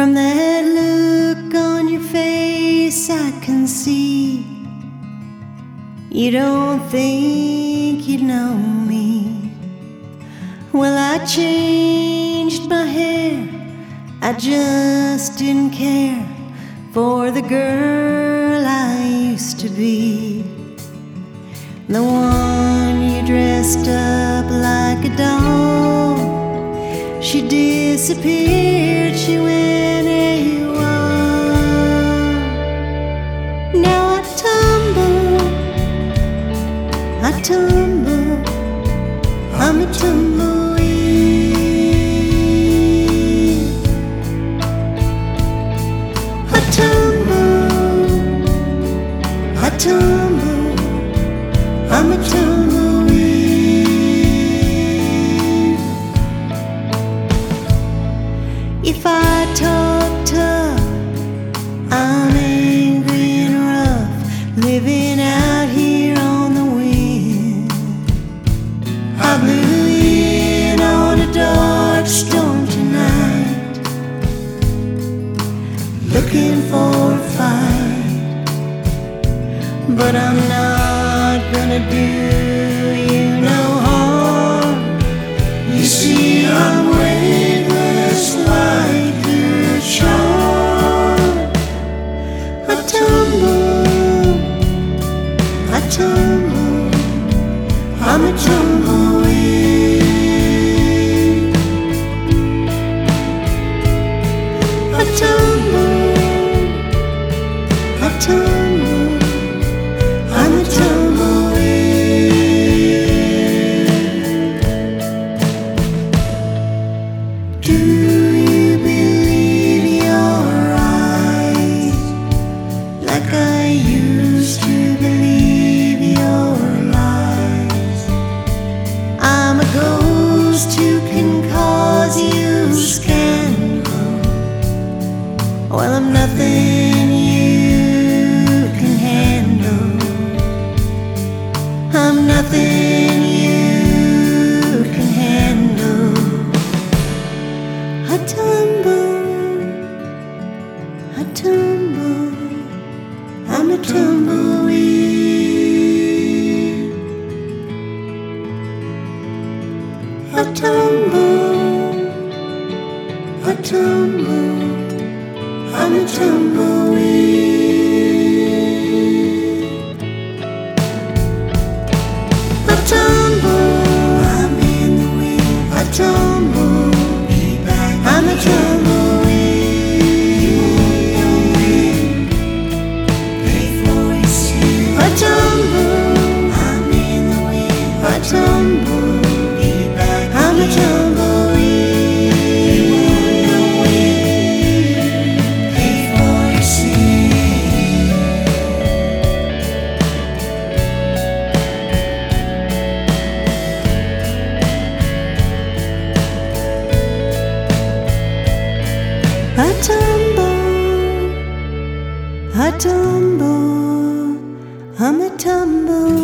From that look on your face, I can see you don't think you know me. Well, I changed my hair, I just didn't care for the girl I used to be. The one you dressed up like a doll. She disappeared, she went tumble, I'm a tumbleweed. I tumble, I tumble, I'm a tumbleweed. Looking for a fight, but I'm not gonna do you no harm. You see, I'm Well, I'm nothing you can handle. I'm nothing you can handle. I tumble, I tumble, I'm a tumbleweed. I tumble, I tumble. September. tumble, I'm a tumble.